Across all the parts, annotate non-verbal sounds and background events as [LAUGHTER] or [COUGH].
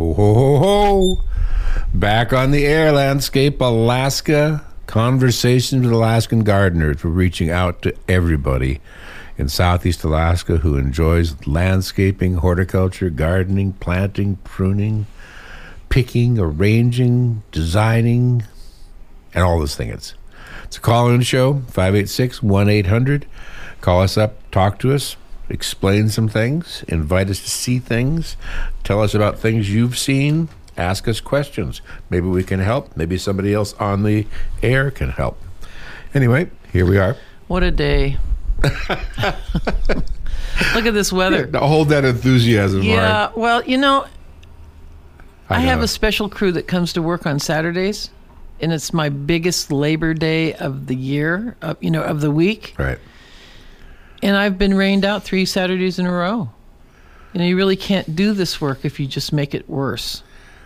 Ho, ho, ho, ho. Back on the air, Landscape Alaska. Conversations with Alaskan gardeners. We're reaching out to everybody in Southeast Alaska who enjoys landscaping, horticulture, gardening, planting, pruning, picking, arranging, designing, and all those things. It's a call in show, 586 1 800. Call us up, talk to us, explain some things, invite us to see things, tell us about things you've seen, ask us questions. Maybe we can help. Maybe somebody else on the air can help. Anyway, here we are. What a day. [LAUGHS] Look at this weather. Now hold that enthusiasm, Yeah, Mark. well, you know, I, have know. a special crew that comes to work on Saturdays, and it's my biggest labor day of the year, of, you know, of the week. Right. And I've been rained out three Saturdays in a row. You know, you really can't do this work if you just make it worse.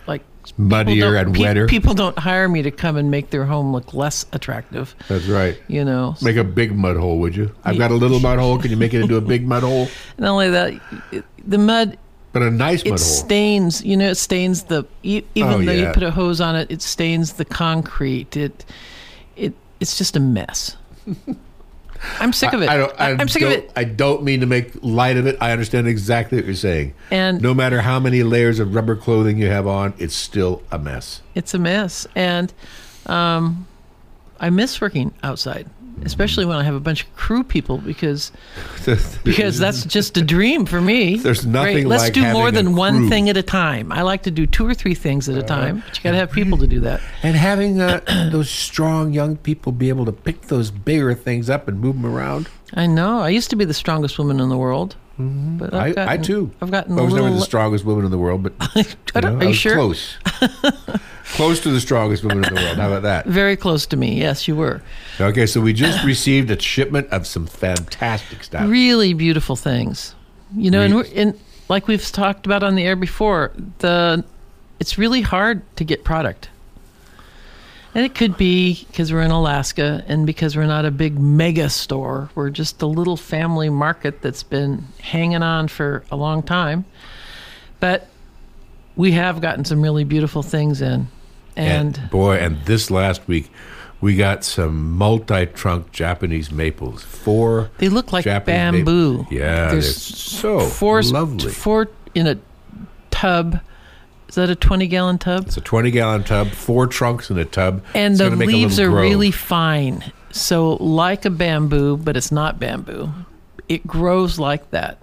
Like Muddier and pe- wetter. People don't hire me to come and make their home look less attractive. That's right. You know, Make a big mud hole, would you? I've got a little mud hole. Can you make it into a big mud hole? [LAUGHS] not only that, it- the mud But a nice it mud hole. stains you know it stains the even Oh, though you put a hose on it it stains the concrete it it it's just a mess [LAUGHS] i'm sick of it I don't. I am sick of it I don't mean to make light of it. I understand exactly what you're saying. And- no matter how many layers of rubber clothing you have on, it's still a mess. it's a mess and um i miss working outside especially when i have a bunch of crew people because [LAUGHS] because that's just a dream for me [LAUGHS] There's nothing Great. let's like do more than one thing at a time i like to do two or three things at a time but you got to have people to do that and having uh, [CLEARS THROAT] those strong young people be able to pick those bigger things up and move them around. I know. I used to be the strongest woman in the world, but I, I've gotten, I too. I've gotten I was little. never the strongest woman in the world, but [LAUGHS] I you, know, are you was sure? close. Close to the strongest woman in the world. How about that? Very close to me. Yes, you were. Okay, so we just received a shipment of some fantastic stuff. Really beautiful things. You know, and we're and like we've talked about on the air before, the it's really hard to get product. And it could be because we're in Alaska and because we're not a big mega store. We're just a little family market that's been hanging on for a long time. But we have gotten some really beautiful things in. And, And boy, and this last week we got some multi-trunk Japanese maples. Four. they look like Japanese bamboo. Yeah, they're so four, lovely. Four in a tub. Is that a 20 gallon tub? It's a twenty-gallon tub, four trunks in a tub. And It's the gonna make a leaves are grove. really fine. So, like a bamboo, but it's not bamboo. It grows like that.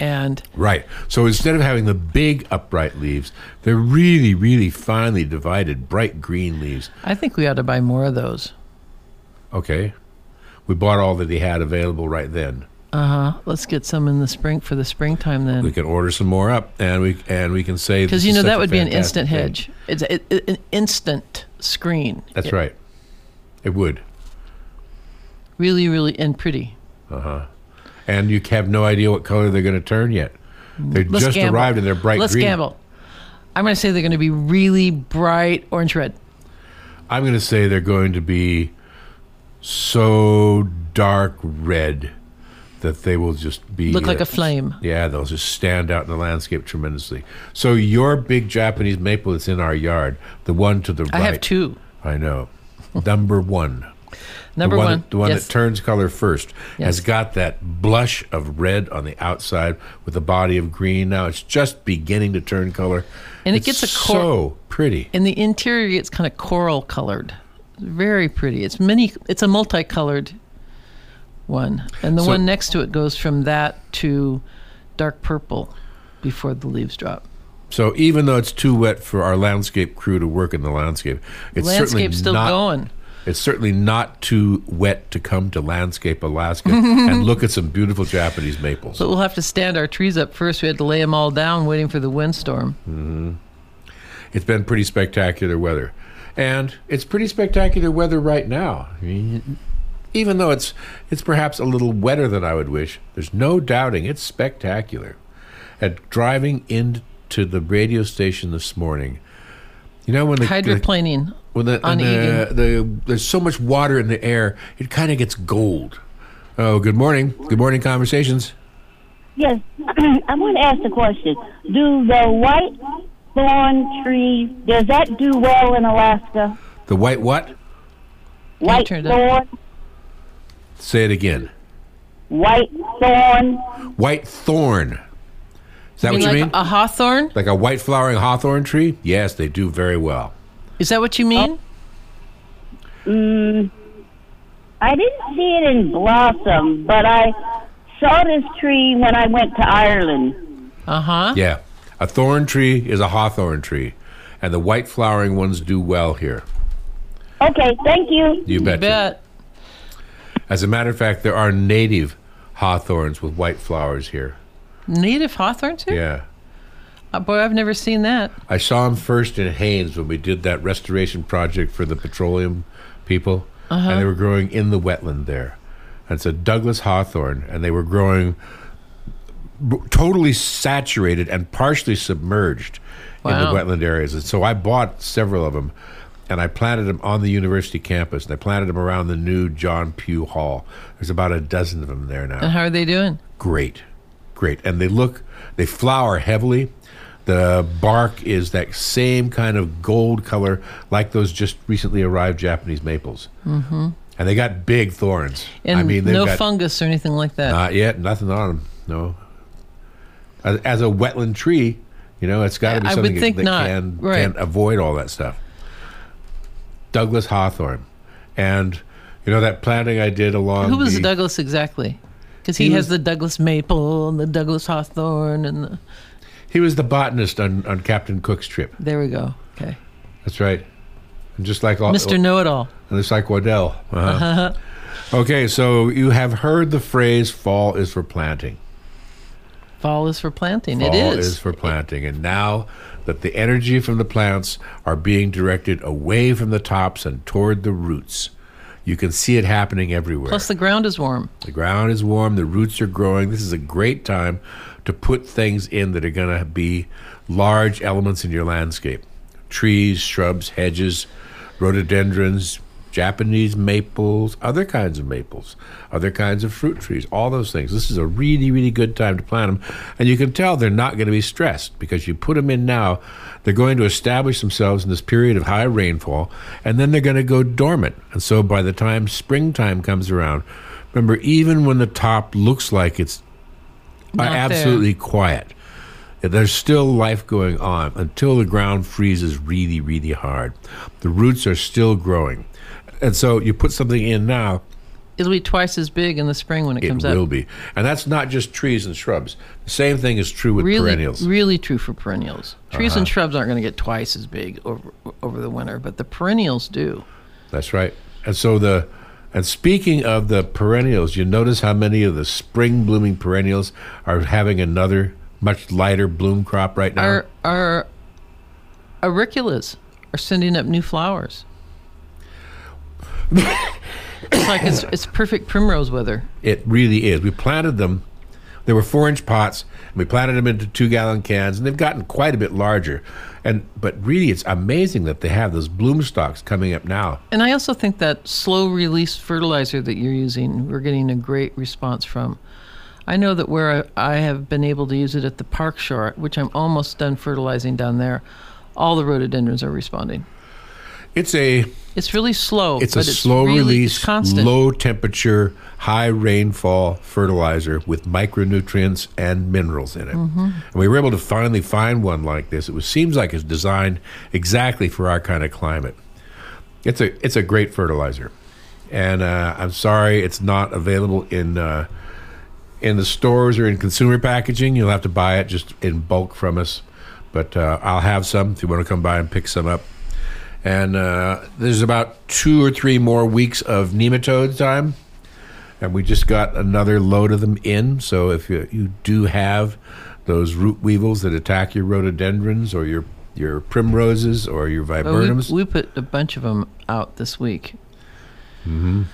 And Right. So instead of having the big upright leaves, they're really, really finely divided, bright green leaves. I think we ought to buy more of those. Okay. We bought all that he had available right then. Uh huh. Let's get some in the spring for the springtime then. We can order some more up, and we and we can say Because you know that would be an instant thing. hedge. It's a, it, an instant screen. That's It- right. It would. Really, really, and pretty. And you have no idea what color they're going to turn yet. They Let's just gamble. arrived and they're bright Let's green. gamble. I'm going to say they're going to be really bright orange red. I'm going to say they're going to be so dark red that they will just be Look like uh, a flame. Yeah, they'll just stand out in the landscape tremendously. So your big Japanese maple that's in our yard, the one to the right. I have two. I know. Number one. Number the one, one. That, the one yes. that turns color first has got that blush of red on the outside with a body of green. Now it's just beginning to turn color. And it It's gets a cor- so pretty. And the interior, gets kind of coral colored. Very pretty. It's many. It's a multicolored one, and the So- one next to it goes from that to dark purple before the leaves drop. So even though it's too wet for our landscape crew to work in the landscape, it's certainly still not, going. It's certainly not too wet to come to Landscape Alaska [LAUGHS] and look at some beautiful Japanese maples. But we'll have to stand our trees up first. We had to lay them all down, waiting for the windstorm. Mm-hmm. It's been pretty spectacular weather. And it's pretty spectacular weather right now. Even though it's it's perhaps a little wetter than I would wish, there's no doubting it's spectacular. At driving into the radio station this morning, you know when the, the Hydroplaning. when the, on the, the there's so much water in the air, it kind of gets gold. Oh, good morning. Good morning, conversations. Yes, [CLEARS THROAT] I want to ask a question: Do the white thorn tree, does that do well in Alaska? The white what? White turn up. thorn, Say it again. white thorn. White thorn. Is that I mean, what you like mean? a hawthorn? like a white flowering hawthorn tree? Yes, they do very well. Is that what you mean? Mm, I didn't see it in blossom, but I saw this tree when I went to Ireland. Uh huh. Yeah. A thorn tree is a hawthorn tree, and the white flowering ones do well here. Okay, thank you. You You bet. bet. As a matter of fact, there are native hawthorns with white flowers here. Native hawthorn too? Yeah. Uh, boy, I've never seen that. I saw them first in Haines when we did that restoration project for the petroleum people, and they were growing in the wetland there. And it's a Douglas hawthorn, and they were growing b- totally saturated and partially submerged in the wetland areas. And so I bought several of them, and I planted them on the university campus, and I planted them around the new John Pugh Hall. There's about a dozen of them there now And how are they doing? great great and they look they flower heavily the bark is that same kind of gold color like those just recently arrived japanese maples mm-hmm. and they got big thorns And i mean no got fungus or anything like that. not yet nothing on them no as, as a wetland tree you know it's got to be something that not. can, Right. can avoid all that stuff douglas hawthorn and you know that planting i did along Who was the, Douglas exactly? Because he, He has was- the Douglas maple and the Douglas hawthorn and the. he was the botanist on, on captain cook's trip There we go. Okay. That's right. And just like all, Mr. Know It All. just like Waddell. Uh-huh. okay, so you have heard the phrase "fall is for planting." Fall is for planting. It is. Fall it is. is for planting, and now that the energy from the plants are being directed away from the tops and toward the roots, you can see it happening everywhere. Plus, the ground is warm. The ground is warm, the roots are growing. This is a great time to put things in that are going to be large elements in your landscape trees, shrubs, hedges, rhododendrons, Japanese maples, other kinds of maples, other kinds of fruit trees, all those things. This is a really, really good time to plant them. And you can tell they're not going to be stressed because you put them in now, they're going to establish themselves in this period of high rainfall, and then they're going to go dormant. And so by the time springtime comes around, remember, even when the top looks like it's uh, Not there. absolutely quiet, there's still life going on until the ground freezes really, really hard. The roots are still growing. And so you put something in now, It'll be twice as big in the spring when it, it comes up. It will be. And that's not just trees and shrubs. The same thing is true with Really, perennials. Uh-huh. really true for perennials. Trees and shrubs aren't going to get twice as big over over the winter, but the perennials do. That's right. And so the and speaking of the perennials, you notice how many of the spring blooming perennials are having another much lighter bloom crop right now. Our our auriculas are sending up new flowers. It's like it's it's perfect primrose weather. It really is. We planted them. They were four inch pots, and we planted them into two gallon cans, and they've gotten quite a bit larger. And but really, it's amazing that they have those bloom stalks coming up now. And I also think that slow release fertilizer that you're using, we're getting a great response from. I know that where I, I have been able to use it at the park shore, which I'm almost done fertilizing down there, all the rhododendrons are responding. It's a It's really slow. it's a but slow really, release, it's constant. low temperature, high rainfall fertilizer with micronutrients and minerals in it. Mm-hmm. And we were able to finally find one like this. It was, seems like it's designed exactly for our kind of climate. It's a it's a great fertilizer, and uh, I'm sorry it's not available in. Uh, in the stores or in consumer packaging, you'll have to buy it just in bulk from us. But uh, I'll have some if you want to come by and pick some up. And uh, there's about two or three more weeks of nematode time. And we just got another load of them in. So if you, you do have those root weevils that attack your rhododendrons or your, your primroses or your viburnums, we, we put a bunch of them out this week. I,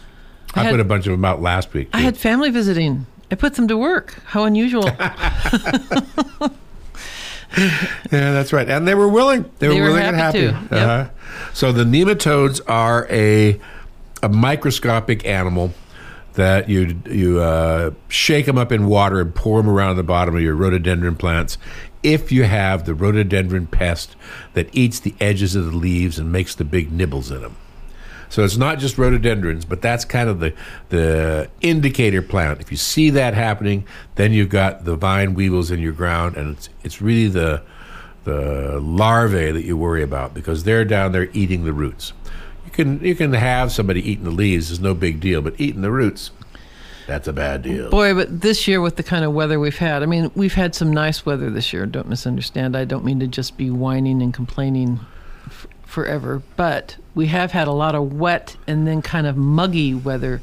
I had- put a bunch of them out last week. I had family visiting. I put them to work. How unusual. [LAUGHS] [LAUGHS] [LAUGHS] Yeah, that's right. And they were willing. They were They were willing and happy to. Yep. Uh-huh. So the nematodes are a a microscopic animal that you you uh, shake them up in water and pour them around the bottom of your rhododendron plants. If you have the rhododendron pest that eats the edges of the leaves and makes the big nibbles in them. So it's not just rhododendrons, but that's kind of the the indicator plant. If you see that happening, then you've got the vine weevils in your ground, and it's it's really the the larvae that you worry about because they're down there eating the roots. You can you can have somebody eating the leaves is no big deal, but eating the roots, that's a bad deal. Boy, but this year with the kind of weather we've had, I mean, we've had some nice weather this year. Don't misunderstand. I don't mean to just be whining and complaining f- forever, but we have had a lot of wet and then kind of muggy weather.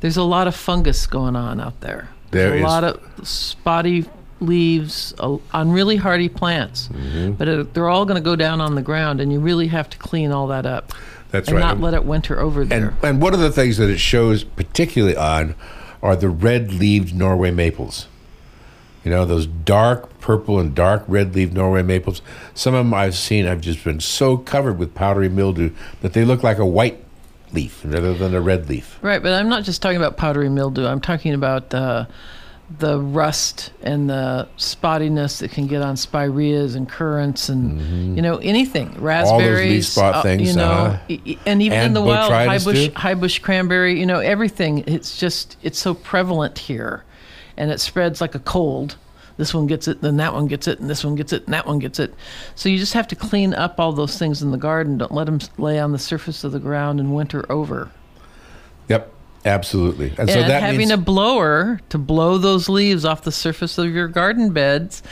There's a lot of fungus going on out there. There There's a is. lot of spotty leaves uh, on really hardy plants, Mm-hmm. but it, they're all going to go down on the ground, and you really have to clean all that up That's right. and right. not let it winter over there. And and one of the things that it shows particularly on are the red-leaved Norway maples. You know those dark purple and dark red-leaved Norway maples. Some of them I've seen have just been so covered with powdery mildew that they look like a white leaf rather than a red leaf. Right, but I'm not just talking about powdery mildew. I'm talking about uh, the rust and the spottiness that can get on spireas and currants and you know anything raspberries. leaf spot uh, things, you know, uh-huh. and even in the wild, high bush, too? high bush cranberry. You know, everything. It's just it's so prevalent here, and it spreads like a cold. This one gets it, then that one gets it, and this one gets it, and that one gets it. So you just have to clean up all those things in the garden. Don't let them lay on the surface of the ground and winter over. Yep, absolutely. And, so that having means a blower to blow those leaves off the surface of your garden beds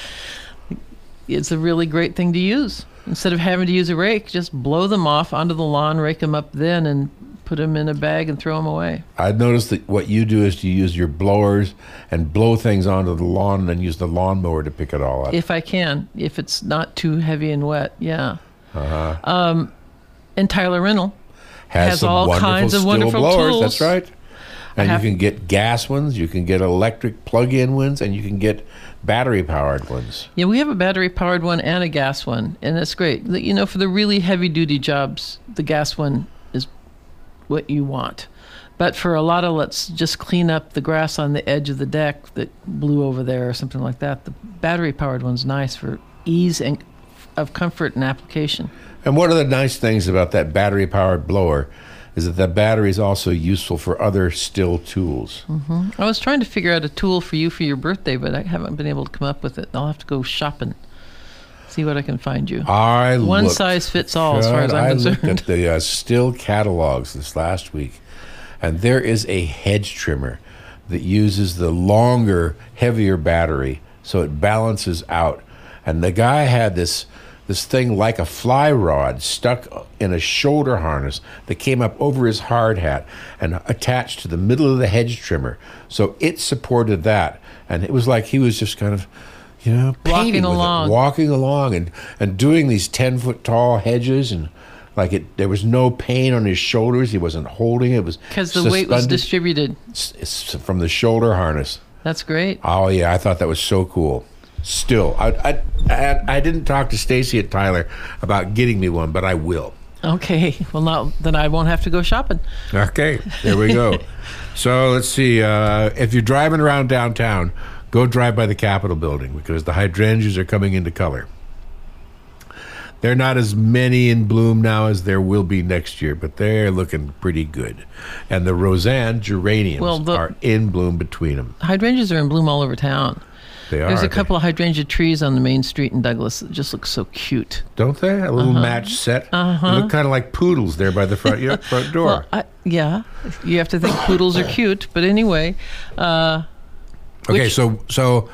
it's a really great thing to use instead of having to use a rake just blow them off onto the lawn rake them up then and put them in a bag and throw them away I've noticed that what you do is you use your blowers and blow things onto the lawn and then use the lawnmower to pick it all up. if i can if it's not too heavy and wet yeah Uh-huh. um, and tyler Rental has some all kinds of wonderful blowers. tools. That's right. And have- you can get gas ones, you can get electric plug-in ones, and you can get battery-powered ones. Yeah, we have a battery powered one and a gas one, and that's great. You know, for the really heavy duty jobs, the gas one what you want. But for a lot of let's just clean up the grass on the edge of the deck that blew over there or something like that, the battery powered one's nice for ease and of comfort and application. And one of the nice things about that battery-powered blower is that the battery is also useful for other Stihl tools. Mm-hmm. I was trying to figure out a tool for you for your birthday, but I haven't been able to come up with it. I'll have to go shopping, see what I can find you. I One looked- size fits all, as far as I'm I concerned. looked at the uh, Stihl catalogs this last week, and there is a hedge trimmer that uses the longer, heavier battery, so it balances out. And the guy had this this thing like a fly rod stuck in a shoulder harness that came up over his hard hat and attached to the middle of the hedge trimmer, so it supported that. And it was like he was just kind of, you know, Walking with it, along. walking along and, and doing these 10 foot tall hedges and like it there was no pain on his shoulders he wasn't holding it, it was Because the weight was distributed. s- s- from the shoulder harness That's great. oh yeah i thought that was so cool still i i, I, I didn't talk to stacy at tyler about getting me one but i will Okay. Well, now then I won't have to go shopping. Okay, there we go. [LAUGHS] so let's see. Uh, if you're driving around downtown, go drive by the Capitol building because the hydrangeas are coming into color. They're not as many in bloom now as there will be next year, but they're looking pretty good. And the Rozanne geraniums Well, the- are in bloom between them. Hydrangeas are in bloom all over town. They are. There's a they? couple of hydrangea trees on the main street in Douglas that just look so cute. don't they? A little match set. Uh-huh. They look kind of like poodles there by the front, front door. Well, I, yeah, you have to think poodles are cute, but anyway, uh, Okay, Which- so so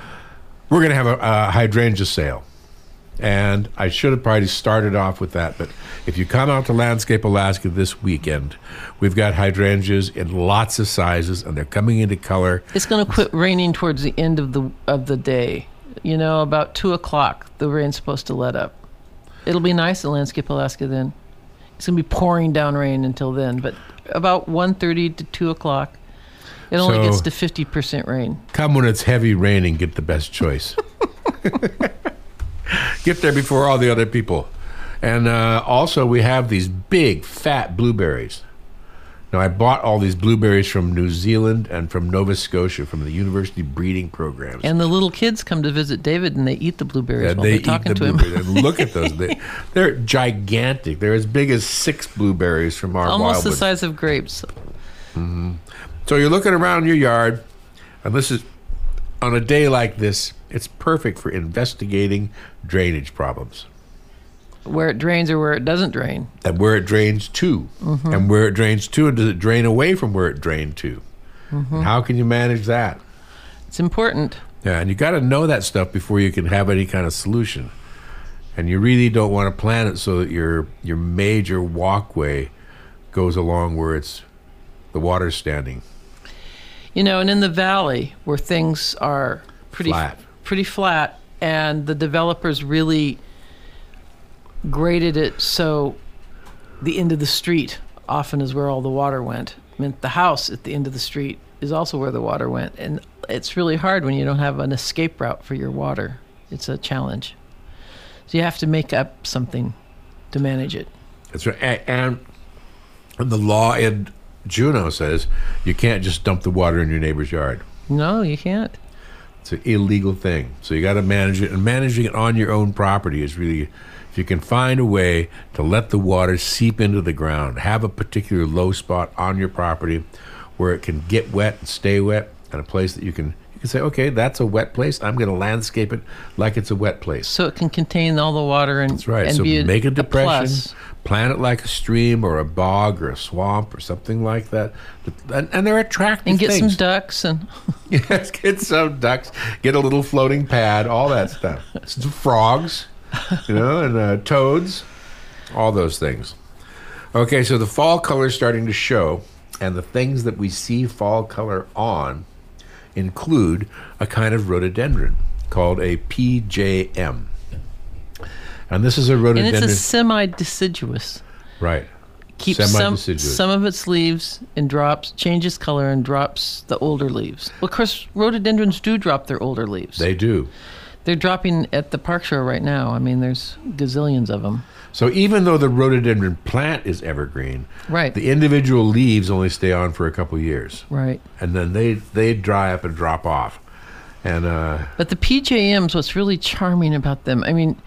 we're gonna have a, a hydrangea sale, and I should have probably started off with that. But if you come out to Landscape Alaska this weekend, we've got hydrangeas in lots of sizes, and they're coming into color. it's going to quit raining towards the end of the of the day. You know, about two o'clock, the rain's supposed to let up. It'll be nice at Landscape Alaska then. It's going to be pouring down rain until then, but about 1.30 to two o'clock, it only So- gets to fifty percent rain. Come when it's heavy rain and get the best choice. [LAUGHS] get there before all the other people. And uh, also, we have these big, fat blueberries. Now, I bought all these blueberries from New Zealand and from Nova Scotia from the university breeding programs. And the little kids come to visit David and they eat the blueberries And while they they're eat talking the to him. and look at those. [LAUGHS] They, they're gigantic. They're as big as six blueberries from our Almost the size of grapes. So you're looking around your yard, and this is on a day like this, it's perfect for investigating drainage problems Where it drains or where it doesn't drain. and where it drains to, mm-hmm. and where it drains to, and does it drain away from where it drained to? Mm-hmm. How can you manage that? It's important. Yeah, and you got to know that stuff before you can have any kind of solution. And you really don't want to plan it so that your your major walkway goes along where it's the water's standing. You know, and in the valley where things are pretty Flat. pretty flat, and the developers really graded it so the end of the street often is where all the water went. I mean, the house at the end of the street is also where the water went, and it's really hard when you don't have an escape route for your water. It's a challenge. So you have to make up something to manage it. That's right. And, and the law in Juneau says you can't just dump the water in your neighbor's yard. No, you can't. It's an illegal thing. So you got to manage it, and managing it on your own property is really, if you can find a way to let the water seep into the ground, have a particular low spot on your property where it can get wet and stay wet, and a place that you can you can say, okay, that's a wet place. I'm going to landscape it like it's a wet place. So it can contain all the water and That's right. And so make a plus. depression, plan it like a stream or a bog or a swamp or something like that, and, and they're attractive and get things. some ducks and [LAUGHS] Yes, get some ducks, get a little floating pad, all that stuff. Some frogs, you know, and uh, toads, all those things. Okay, so the fall color is starting to show, and the things that we see fall color on include a kind of rhododendron called a PJM. And this is a rhododendron. and it's a semi-deciduous. right? Keeps some Semi-deciduous. some of its leaves and drops, changes color and drops the older leaves. Well, of course, rhododendrons do drop their older leaves. They do. They're dropping at the park show right now. I mean, there's gazillions of them. So even though the rhododendron plant is evergreen, Right. the individual leaves only stay on for a couple years. Right. and then they they dry up and drop off. And uh, But the PJMs, what's really charming about them, I mean,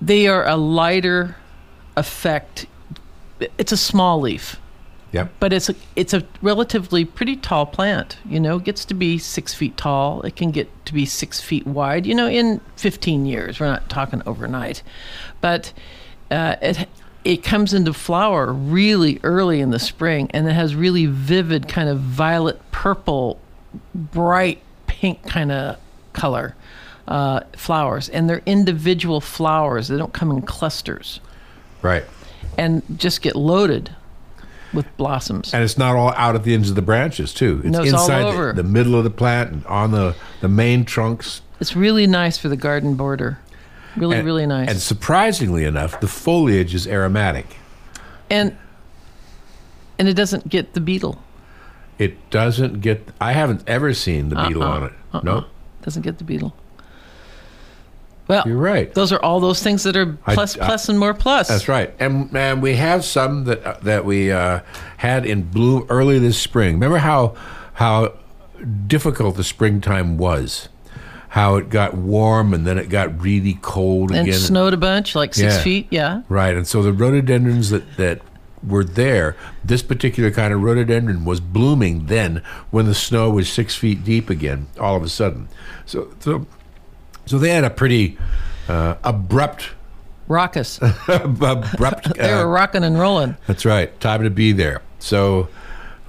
they are a lighter effect. It's a small leaf. yep, but it's a it's a relatively pretty tall plant. You know, it gets to be six feet tall. It can get to be six feet wide. You know, in 15 years. We're not talking overnight, but uh, it it comes into flower really early in the spring, and it has really vivid kind of violet purple, bright pink kind of color uh, flowers, and they're individual flowers. They don't come in clusters, right. and just get loaded with blossoms. And it's not all out at the ends of the branches too. It's No, it's all inside over. The, the middle of the plant and on the the main trunks. It's really nice for the garden border. Really, And- really nice. And surprisingly enough, the foliage is aromatic. and and it doesn't get the beetle. It doesn't get. I haven't ever seen the beetle Uh-uh, on it. uh-uh. No, Doesn't get the beetle. Well, you're right. those are all those things that are plus, I- plus, and more plus. That's right, and and we have some that uh, that we uh, had in bloom early this spring. Remember how how difficult the springtime was, how it got warm and then it got really cold And again. snowed a bunch, like six Yeah. feet. Yeah. Right, and so the rhododendrons that that were there, this particular kind of rhododendron was blooming then when the snow was six feet deep again. All of a sudden, so so so they had a pretty uh, abrupt Raucous. [LAUGHS] abrupt. [LAUGHS] they uh, were rocking and rolling. That's right. Time to be there. So,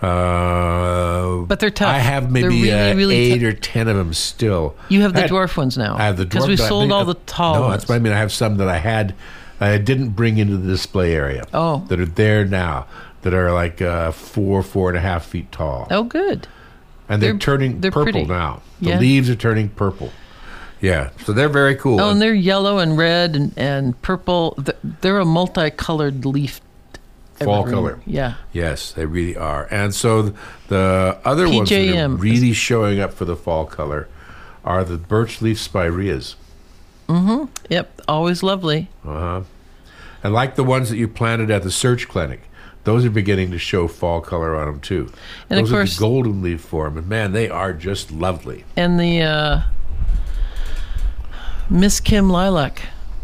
uh, But they're tough. I have maybe really, uh, really eight tou- or ten of them still. You have the had- dwarf ones now. I have the Because we sold think- all the tall No, ones. that's what I mean. I have some that I had, I didn't bring into the display area. Oh. that are there now. That are like uh, four, four and a half feet tall, Oh, good. and they're, they're- turning they're purple pretty. now. The Yeah. leaves are turning purple. Yeah, so they're very cool. Oh, and they're yellow and red and, and purple. They're a multicolored leaf. Fall evergreen. color. Yeah. Yes, they really are. And so the other ones that are really showing up for the fall color are the birch leaf spireas. Mm-hmm. Yep. Always lovely. Uh-huh. And like the ones that you planted at the SEARHC clinic, those are beginning to show fall color on them too. And of those course- are the golden leaf form, and man, they are just lovely. And the uh, Miss Kim lilac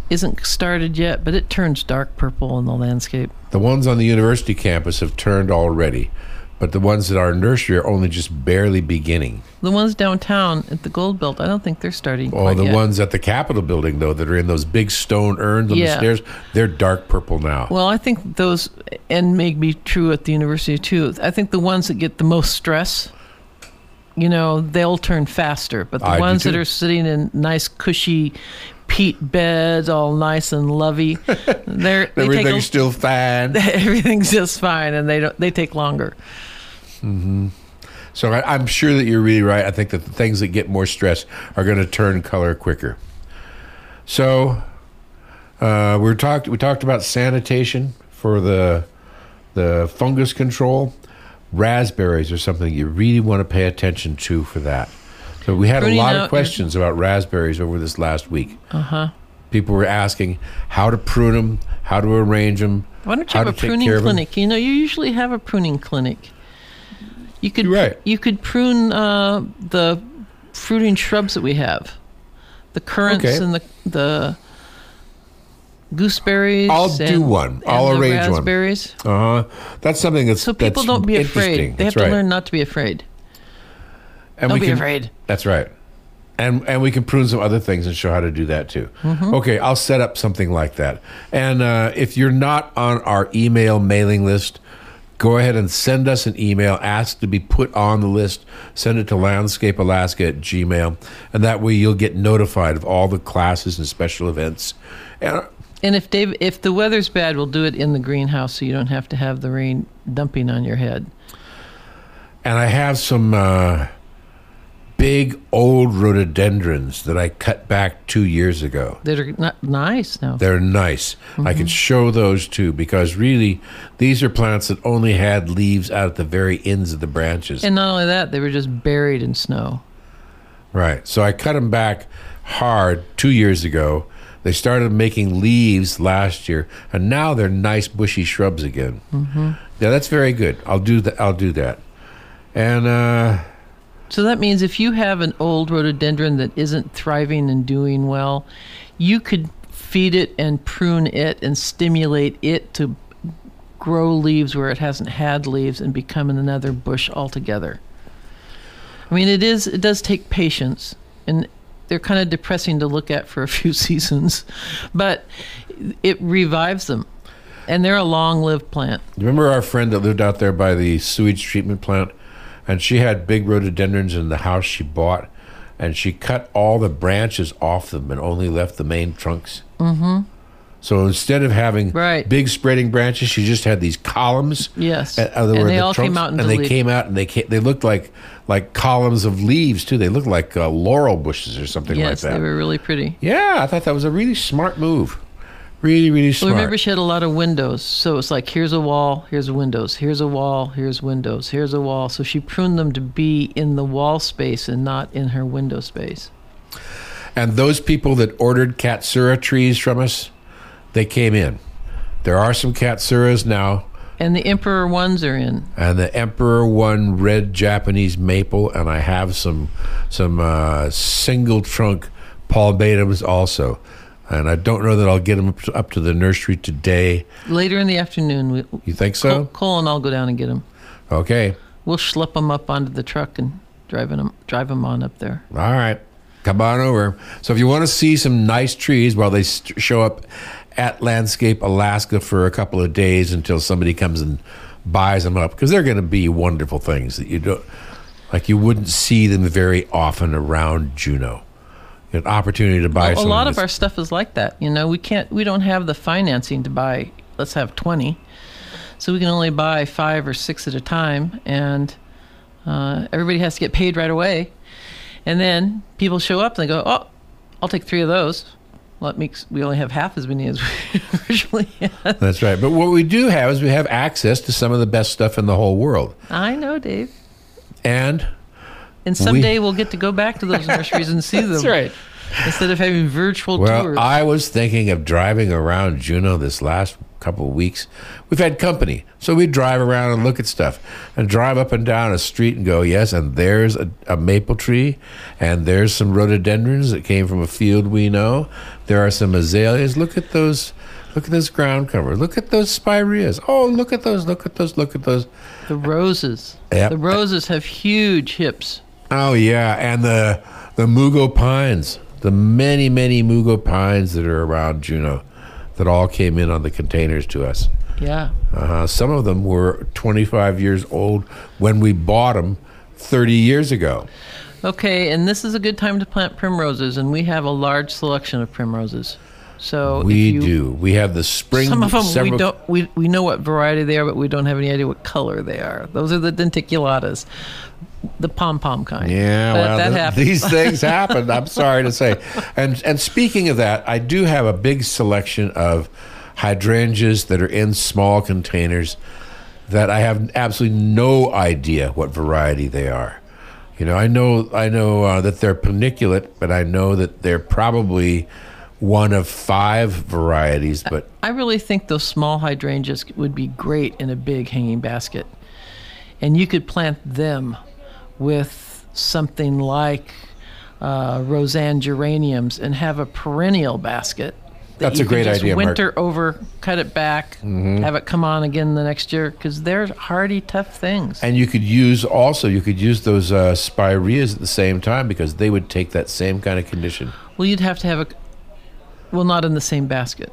isn't started yet, but it turns dark purple in the landscape. The ones on the university campus have turned already, but the ones at our nursery are only just barely beginning. The ones downtown at the Goldbelt, I don't think they're starting. Oh, the yet. ones at the Capitol building though that are in those big stone urns on the stairs, they're dark purple now. Well, I think those, and may be true at the university too. I think the ones that get the most stress, you know, they'll turn faster. But the I ones that are sitting in nice, cushy peat beds, all nice and lovey, [LAUGHS] they're they Everything's a, still fine. [LAUGHS] everything's just fine, and they don't they take longer. Mm-hmm. So I, I'm sure that you're really right. I think that the things that get more stress are going to turn color quicker. So uh, we talked. We talked about sanitation for the the fungus control. Raspberries are something you really want to pay attention to for that. So we had Pruning a lot of questions about raspberries over this last week. Uh huh. People were asking how to prune them, how to arrange them. Why don't you have a pruning care of 'em. clinic? You know, you usually have a pruning clinic. You could right. you could prune uh, the fruiting shrubs that we have, the currants Okay. and the the gooseberries. I'll do one. and I'll arrange one. raspberries. Uh huh. That's something that's So people that's don't be afraid. They have That's to right. learn not to be afraid. And Don't be can- afraid. That's right. And and we can prune some other things and show how to do that too. Mm-hmm. Okay, I'll set up something like that. And uh, if you're not on our email mailing list, go ahead and send us an email. Ask to be put on the list. Send it to landscapealaska at gmail. And that way you'll get notified of all the classes and special events. And And if Dave, if the weather's bad, we'll do it in the greenhouse, so you don't have to have the rain dumping on your head. and I have some uh, big old rhododendrons that I cut back two years ago. That are not nice now. They're nice. I can show those too because really, these are plants that only had leaves out at the very ends of the branches. And not only that, they were just buried in snow. right. So I cut them back hard two years ago. They started making leaves last year, and now they're nice bushy shrubs again. Mm-hmm. Yeah, that's very good. I'll do that. I'll do that. And uh, So that means if you have an old rhododendron that isn't thriving and doing well, you could feed it and prune it and stimulate it to grow leaves where it hasn't had leaves and become another bush altogether. I mean, it is it does take patience, and they're kind of depressing to look at for a few [LAUGHS] seasons, but it revives them, and they're a long-lived plant. Remember our friend that lived out there by the sewage treatment plant? And she had big rhododendrons in the house she bought, and she cut all the branches off them and only left the main trunks. Mm-hmm. So instead of having Right. big spreading branches, she just had these columns. Yes, uh, and they the all came out into and they leaf. came out and they came, they looked like like columns of leaves too. They looked like uh, laurel bushes or something Yes, like that. Yes, they were really pretty. yeah, I thought that was a really smart move. Really, really Well, smart. remember, she had a lot of windows. So it's like, here's a wall, here's windows, here's a wall, here's windows, here's a wall. So she pruned them to be in the wall space and not in her window space. And those people that ordered Katsura trees from us, they came in. There are some Katsuras now, And the emperor ones are in. and the Emperor One red Japanese maple, and I have some some uh, single trunk palmatums also. And I don't know that I'll get them up to, up to the nursery today. Later in the afternoon, we, You think Cole, so? Cole and I'll go down and get them. Okay. We'll schlep them up onto the truck and drive them, drive them on up there. All right. Come on over. So if you want to see some nice trees while they st- show up at Landscape Alaska for a couple of days until somebody comes and buys them up, because they're going to be wonderful things that you don't like. You wouldn't see them very often around Juneau. An opportunity to buy. a lot of our stuff is like that. You know, we can't, we don't have the financing to buy. Let's have twenty, so we can only buy five or six at a time, and uh, everybody has to get paid right away. And then people show up and they go, "Oh, I'll take three of those." Well, it makes we only have half as many as [LAUGHS] we originally had. That's right. But what we do have is we have access to some of the best stuff in the whole world, I know, Dave. and And someday we, will get to go back to those nurseries and see [LAUGHS] them. That's right. Instead of having virtual Well, tours. I was thinking of driving around Juneau this last couple of weeks, we've had company. So we drive around and look at stuff and drive up and down a street and go, yes, and there's a, a maple tree and there's some rhododendrons that came from a field we know. There are some azaleas. Look at those. Look at this ground cover. Look at those spireas. Oh, look at those. Look at those. Look at those. The roses. Yep. The roses have huge hips. Oh yeah, and the the mugo pines, the many many mugo pines that are around Juneau, that all came in on the containers to us. Yeah. Uh, some of them were 25 years old when we bought them 30 years ago. Okay, and this is a good time to plant primroses, and we have a large selection of primroses. So We you, do. We have the spring. Some of them we don't. We, we know what variety they are, but we don't have any idea what color they are. Those are the denticulatas, the pom pom kind. Yeah, But well, that th- these things [LAUGHS] happen. I'm sorry to say. And and speaking of that, I do have a big selection of hydrangeas that are in small containers that I have absolutely no idea what variety they are. You know, I know I know uh, that they're paniculata, but I know that they're probably one of five varieties. But I really think those small hydrangeas would be great in a big hanging basket. And you could plant them with something like uh, Rozanne geraniums and have a perennial basket. that That's a great just idea, Mark. Winter over, cut it back, have it come on again the next year because they're hardy, tough things. and you could use also you could use those uh, spireas at the same time because they would take that same kind of condition. Well, you'd have to have a, well, not in the same basket.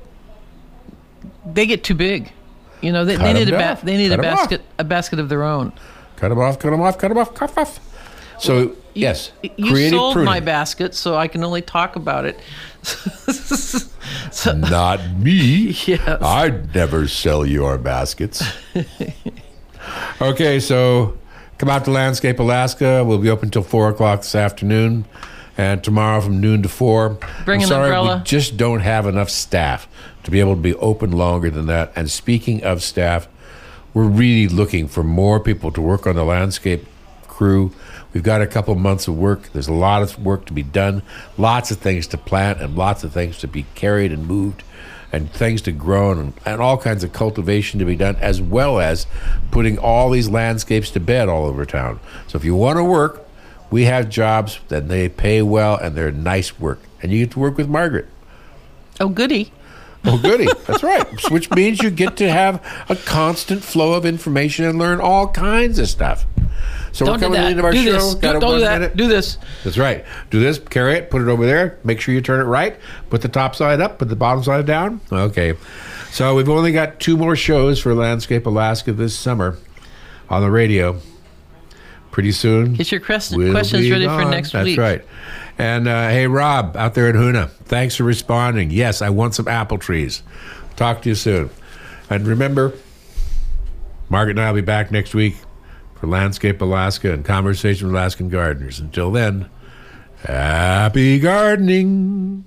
They get too big. You know, they, they need a ba- they need Cut a 'em off. basket a basket of their own. Cut them off, cut them off, cut them off, cut them off. So, yes, You sold pruning. my basket, so I can only talk about it. [LAUGHS] so, Not me. [LAUGHS] Yes. I'd never sell your baskets. [LAUGHS] okay, so come out to Landscape Alaska. We'll be open until 4 o'clock this afternoon. And tomorrow from noon to 4. Bring I'm an sorry, umbrella. We just don't have enough staff to be able to be open longer than that. And speaking of staff, we're really looking for more people to work on the landscape crew. We've got a couple months of work. There's a lot of work to be done, lots of things to plant, and lots of things to be carried and moved, and things to grow, and, and all kinds of cultivation to be done, as well as putting all these landscapes to bed all over town. So if you want to work, we have jobs that they pay well and they're nice work, and you get to work with Margaret. oh, goody. Oh, goody. That's right. Which means you get to have a constant flow of information and learn all kinds of stuff. So Don't we're do coming to the end of our do show. this. Got Don't, don't do that. minute? Do this. That's right. Do this, carry it, put it over there. Make sure you turn it right. Put the top side up, put the bottom side down. Okay. So we've only got two more shows for Landscape Alaska this summer on the radio. Pretty soon. Get your quest- we'll questions ready for next That's week. That's right. And uh, hey, Rob, out there at Hoonah, thanks for responding. Yes, I want some apple trees. Talk to you soon. And remember, Margaret and I will be back next week for Landscape Alaska and Conversation with Alaskan Gardeners. Until then, happy gardening.